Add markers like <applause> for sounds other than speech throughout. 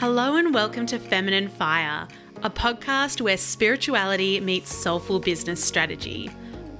Hello and welcome to Feminine Fire, a podcast where spirituality meets soulful business strategy.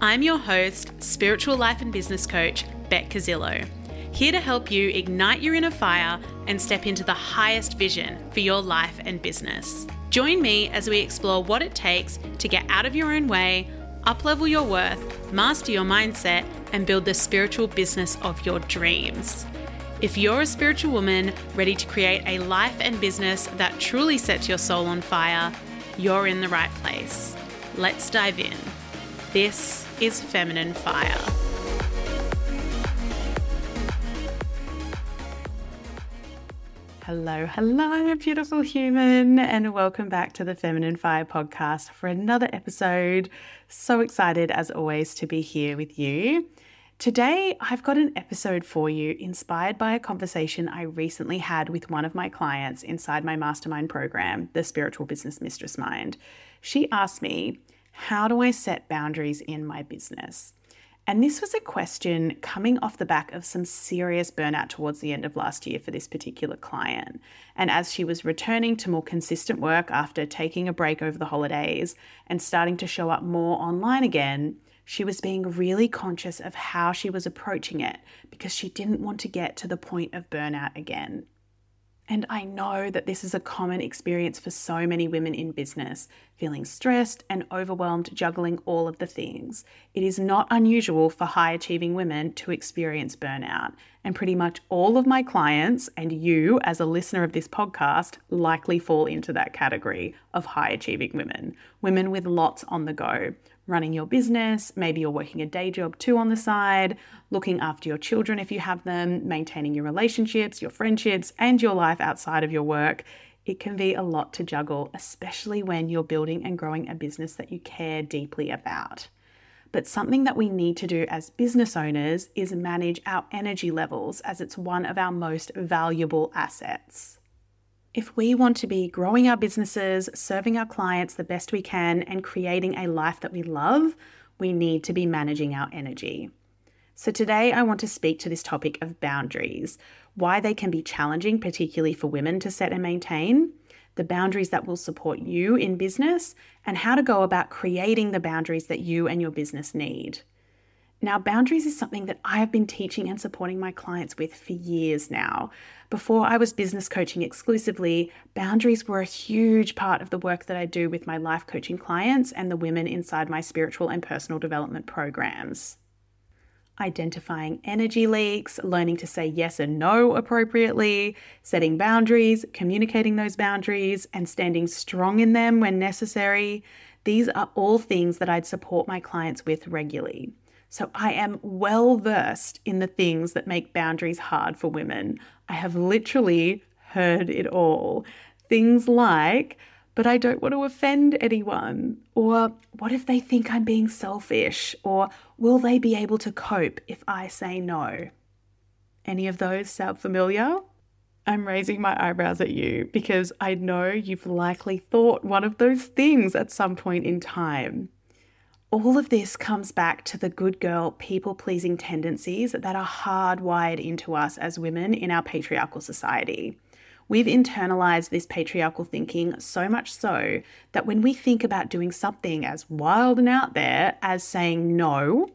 I'm your host, spiritual life and business coach, Beck Casillo, here to help you ignite your inner fire and step into the highest vision for your life and business. Join me as we explore what it takes to get out of your own way, uplevel your worth, master your mindset, and build the spiritual business of your dreams. If you're a spiritual woman ready to create a life and business that truly sets your soul on fire, you're in the right place. Let's dive in. This is Feminine Fire. Hello, hello, beautiful human, and welcome back to the Feminine Fire podcast for another episode. So excited, as always, to be here with you. Today, I've got an episode for you inspired by a conversation I recently had with one of my clients inside my mastermind program, the Spiritual Business Mistress Mind. She asked me, How do I set boundaries in my business? And this was a question coming off the back of some serious burnout towards the end of last year for this particular client. And as she was returning to more consistent work after taking a break over the holidays and starting to show up more online again, she was being really conscious of how she was approaching it because she didn't want to get to the point of burnout again. And I know that this is a common experience for so many women in business, feeling stressed and overwhelmed juggling all of the things. It is not unusual for high achieving women to experience burnout. And pretty much all of my clients, and you as a listener of this podcast, likely fall into that category of high achieving women. Women with lots on the go, running your business, maybe you're working a day job too on the side, looking after your children if you have them, maintaining your relationships, your friendships, and your life outside of your work. It can be a lot to juggle, especially when you're building and growing a business that you care deeply about. But something that we need to do as business owners is manage our energy levels as it's one of our most valuable assets. If we want to be growing our businesses, serving our clients the best we can, and creating a life that we love, we need to be managing our energy. So, today I want to speak to this topic of boundaries, why they can be challenging, particularly for women to set and maintain, the boundaries that will support you in business, and how to go about creating the boundaries that you and your business need. Now, boundaries is something that I have been teaching and supporting my clients with for years now. Before I was business coaching exclusively, boundaries were a huge part of the work that I do with my life coaching clients and the women inside my spiritual and personal development programs. Identifying energy leaks, learning to say yes and no appropriately, setting boundaries, communicating those boundaries, and standing strong in them when necessary. These are all things that I'd support my clients with regularly. So I am well versed in the things that make boundaries hard for women. I have literally heard it all. Things like, but I don't want to offend anyone. Or what if they think I'm being selfish? Or will they be able to cope if I say no? Any of those sound familiar? I'm raising my eyebrows at you because I know you've likely thought one of those things at some point in time all of this comes back to the good girl, people pleasing tendencies that are hardwired into us as women in our patriarchal society. We've internalized this patriarchal thinking so much so that when we think about doing something as wild and out there as saying no,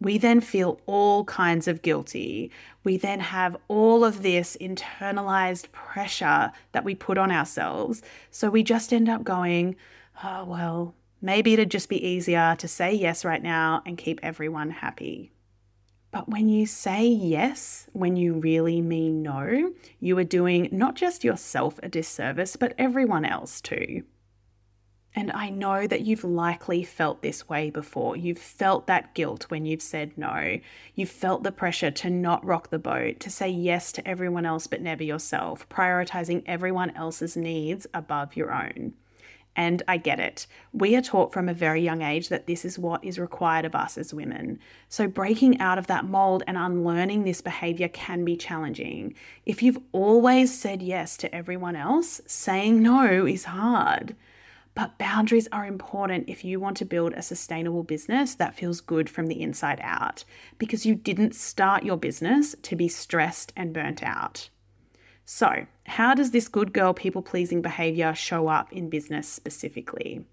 we then feel all kinds of guilty. We then have all of this internalized pressure that we put on ourselves. So we just end up going, oh, well, Maybe it'd just be easier to say yes right now and keep everyone happy. But when you say yes, when you really mean no, you are doing not just yourself a disservice, but everyone else too. And I know that you've likely felt this way before. You've felt that guilt when you've said no. You've felt the pressure to not rock the boat, to say yes to everyone else but never yourself, prioritizing everyone else's needs above your own. And I get it. We are taught from a very young age that this is what is required of us as women. So, breaking out of that mold and unlearning this behavior can be challenging. If you've always said yes to everyone else, saying no is hard. But boundaries are important if you want to build a sustainable business that feels good from the inside out, because you didn't start your business to be stressed and burnt out. So, how does this good girl people pleasing behavior show up in business specifically?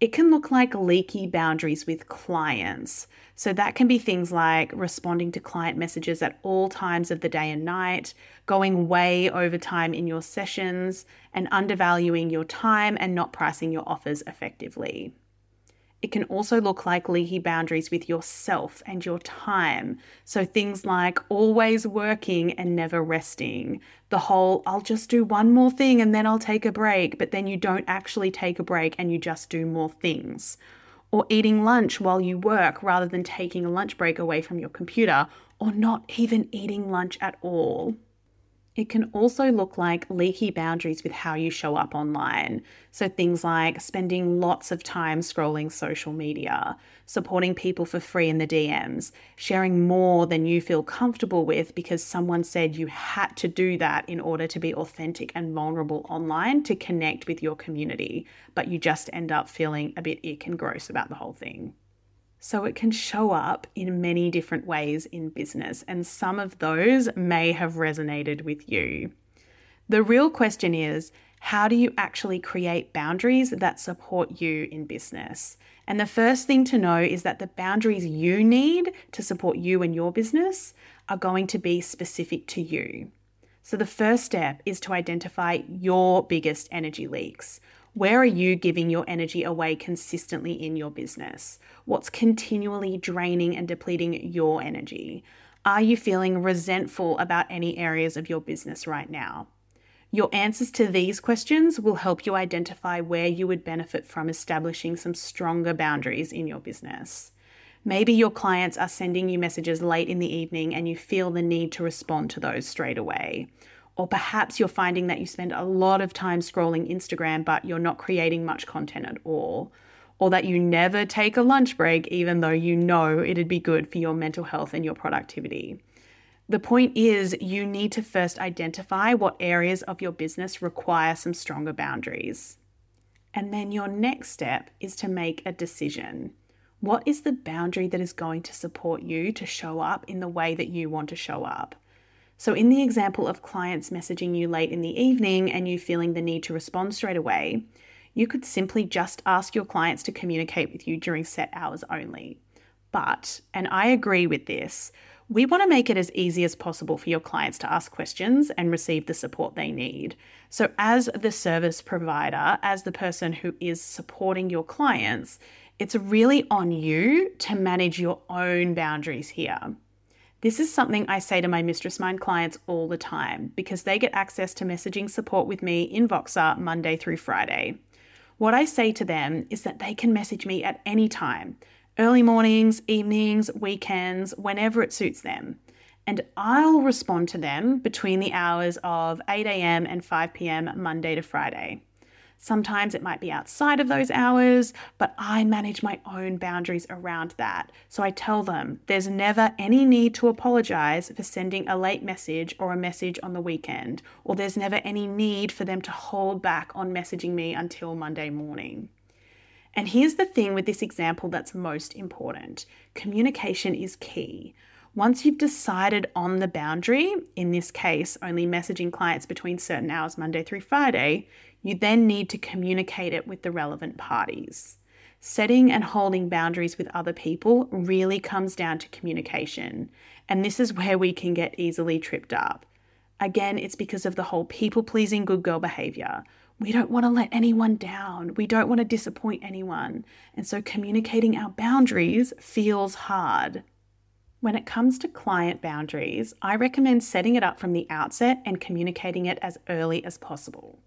It can look like leaky boundaries with clients. So, that can be things like responding to client messages at all times of the day and night, going way over time in your sessions, and undervaluing your time and not pricing your offers effectively. It can also look like leaky boundaries with yourself and your time. So things like always working and never resting. The whole, I'll just do one more thing and then I'll take a break, but then you don't actually take a break and you just do more things. Or eating lunch while you work rather than taking a lunch break away from your computer, or not even eating lunch at all. It can also look like leaky boundaries with how you show up online. So, things like spending lots of time scrolling social media, supporting people for free in the DMs, sharing more than you feel comfortable with because someone said you had to do that in order to be authentic and vulnerable online to connect with your community, but you just end up feeling a bit ick and gross about the whole thing. So it can show up in many different ways in business, and some of those may have resonated with you. The real question is how do you actually create boundaries that support you in business? And the first thing to know is that the boundaries you need to support you and your business are going to be specific to you. So the first step is to identify your biggest energy leaks. Where are you giving your energy away consistently in your business? What's continually draining and depleting your energy? Are you feeling resentful about any areas of your business right now? Your answers to these questions will help you identify where you would benefit from establishing some stronger boundaries in your business. Maybe your clients are sending you messages late in the evening and you feel the need to respond to those straight away. Or perhaps you're finding that you spend a lot of time scrolling Instagram, but you're not creating much content at all. Or that you never take a lunch break, even though you know it'd be good for your mental health and your productivity. The point is, you need to first identify what areas of your business require some stronger boundaries. And then your next step is to make a decision. What is the boundary that is going to support you to show up in the way that you want to show up? So, in the example of clients messaging you late in the evening and you feeling the need to respond straight away, you could simply just ask your clients to communicate with you during set hours only. But, and I agree with this, we want to make it as easy as possible for your clients to ask questions and receive the support they need. So, as the service provider, as the person who is supporting your clients, it's really on you to manage your own boundaries here. This is something I say to my Mistress Mind clients all the time because they get access to messaging support with me in Voxer Monday through Friday. What I say to them is that they can message me at any time early mornings, evenings, weekends, whenever it suits them. And I'll respond to them between the hours of 8 a.m. and 5 p.m. Monday to Friday. Sometimes it might be outside of those hours, but I manage my own boundaries around that. So I tell them there's never any need to apologize for sending a late message or a message on the weekend, or there's never any need for them to hold back on messaging me until Monday morning. And here's the thing with this example that's most important communication is key. Once you've decided on the boundary, in this case, only messaging clients between certain hours Monday through Friday, you then need to communicate it with the relevant parties. Setting and holding boundaries with other people really comes down to communication, and this is where we can get easily tripped up. Again, it's because of the whole people pleasing good girl behavior. We don't want to let anyone down. We don't want to disappoint anyone. And so communicating our boundaries feels hard. When it comes to client boundaries, I recommend setting it up from the outset and communicating it as early as possible.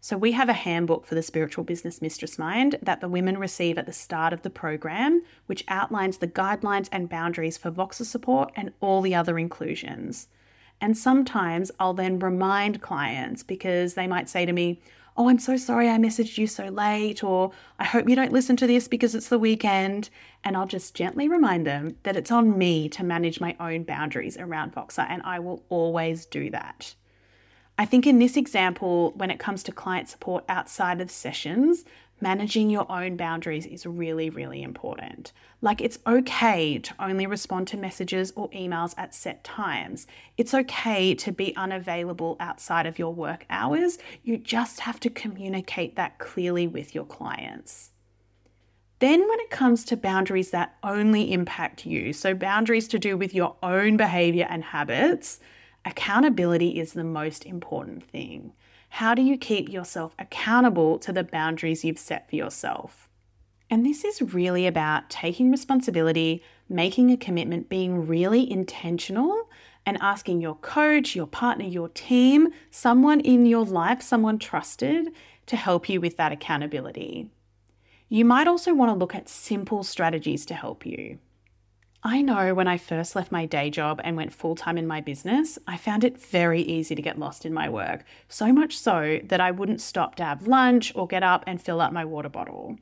So, we have a handbook for the Spiritual Business Mistress Mind that the women receive at the start of the program, which outlines the guidelines and boundaries for Voxer support and all the other inclusions. And sometimes I'll then remind clients because they might say to me, Oh, I'm so sorry I messaged you so late, or I hope you don't listen to this because it's the weekend. And I'll just gently remind them that it's on me to manage my own boundaries around Voxer, and I will always do that. I think in this example, when it comes to client support outside of sessions, managing your own boundaries is really, really important. Like, it's okay to only respond to messages or emails at set times. It's okay to be unavailable outside of your work hours. You just have to communicate that clearly with your clients. Then, when it comes to boundaries that only impact you, so boundaries to do with your own behavior and habits, accountability is the most important thing. How do you keep yourself accountable to the boundaries you've set for yourself? And this is really about taking responsibility, making a commitment, being really intentional, and asking your coach, your partner, your team, someone in your life, someone trusted, to help you with that accountability. You might also want to look at simple strategies to help you. I know when I first left my day job and went full time in my business, I found it very easy to get lost in my work, so much so that I wouldn't stop to have lunch or get up and fill up my water bottle.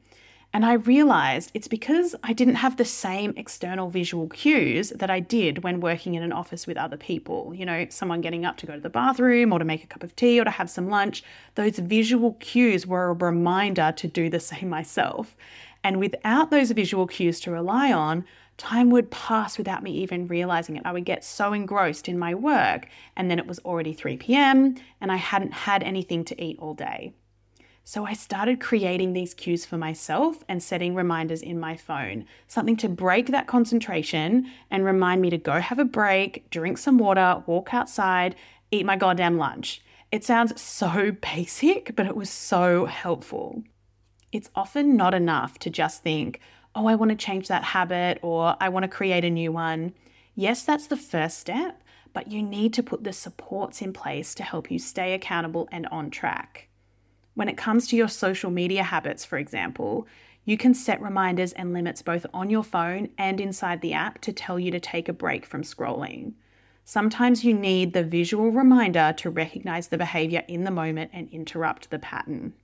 And I realized it's because I didn't have the same external visual cues that I did when working in an office with other people. You know, someone getting up to go to the bathroom or to make a cup of tea or to have some lunch. Those visual cues were a reminder to do the same <laughs> myself. And without those visual cues to rely on, time would pass without me even realizing it. I would get so engrossed in my work, and then it was already 3 p.m., and I hadn't had anything to eat all day. So I started creating these cues for myself and setting reminders in my phone, something to break that concentration and remind me to go have a break, drink some water, walk outside, eat my goddamn lunch. It sounds so <laughs> basic, but it was so helpful. It's often not enough to just think, oh, I want to change that habit or I want to create a new one. Yes, that's the first step, but you need to put the supports in place to help you stay accountable and on track. When it comes to your social media habits, for example, you can set reminders and limits both on your phone and inside the app to tell you to take a break from scrolling. Sometimes you need the visual reminder to recognize the behavior in the moment and interrupt the pattern.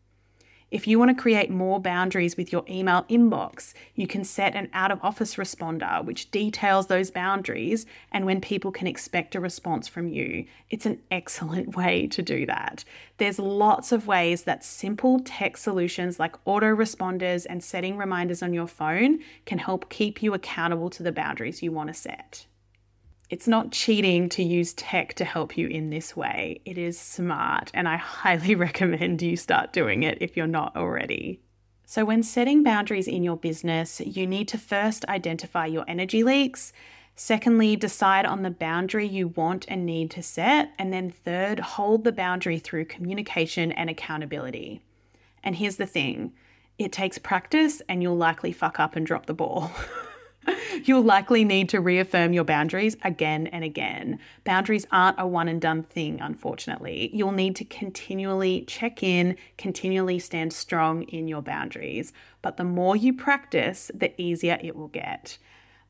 If you want to create more boundaries with your email inbox, you can set an out of office responder which details those boundaries and when people can expect a response from you. It's an excellent <laughs> way to do that. There's lots of ways that simple tech solutions like autoresponders and setting reminders on your phone can help keep you accountable to the boundaries you want to set. It's not cheating to use tech to help you in this way. It is smart, and I highly <laughs> recommend you start doing it if you're not already. So, when setting boundaries in your business, you need to first identify your energy leaks. Secondly, decide on the boundary you want and need to set. And then, third, hold the boundary through communication and accountability. And here's the thing it takes practice, and you'll likely fuck up and drop the ball. <laughs> <laughs> You'll likely need to reaffirm your boundaries again and again. Boundaries aren't a one and done thing, unfortunately. You'll need to continually check in, continually stand strong in your boundaries. But the more you practice, the easier it will get.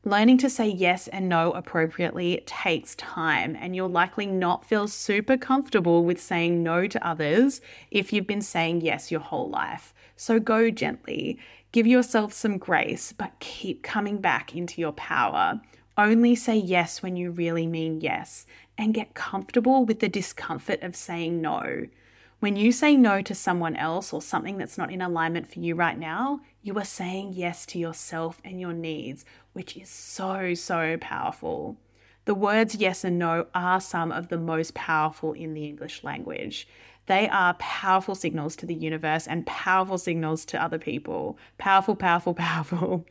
Learning to say yes and no appropriately takes time, and you'll likely not feel super comfortable with saying no to others if you've been saying yes your whole life. So go gently. Give yourself some grace, but keep coming back into your power. Only say yes when you really mean yes, and get comfortable with the discomfort of saying no. When you say no to someone else or something that's not in alignment for you right now, you are saying yes to yourself and your needs, which is so, so powerful. The words yes and no are some of the most powerful in the English language. They are powerful signals to the universe and powerful signals to other people. Powerful, powerful, <laughs> powerful.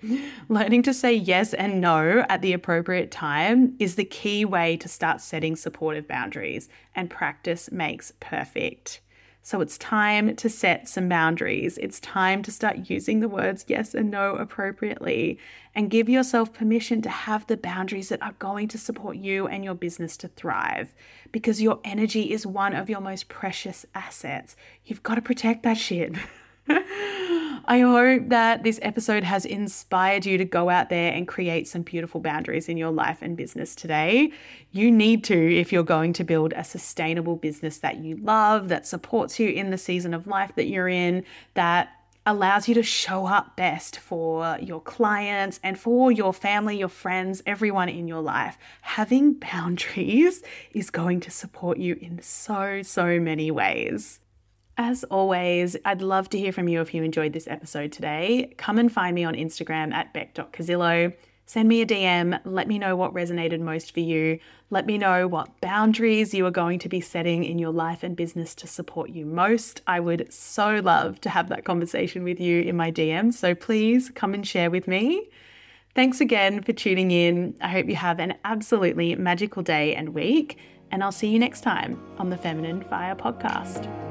Learning to say yes and no at the appropriate time is the key way to start setting supportive boundaries, and practice makes perfect. So it's time to set some boundaries. It's time to start using the words yes and no appropriately and give yourself permission to have the boundaries that are going to support you and your business to thrive because your energy is one of your most precious assets. You've got to protect that shit. <laughs> I hope that this episode has inspired you to go out there and create some beautiful boundaries in your life and business today. You need to if you're going to build a sustainable business that you love, that supports you in the season of life that you're in, that allows you to show up best for your clients and for your family, your friends, everyone in your life. Having boundaries is going to support you in so, so many ways. As always, I'd love to hear from you if you enjoyed this episode today. Come and find me on Instagram at beck.casillo. Send me a DM. Let me know what resonated most for you. Let me know what boundaries you are going to be setting in your life and business to support you most. I would so love to have that conversation with you in my DM. So please come and share with me. Thanks again for tuning in. I hope you have an absolutely magical day and week, and I'll see you next time on the Feminine Fire podcast.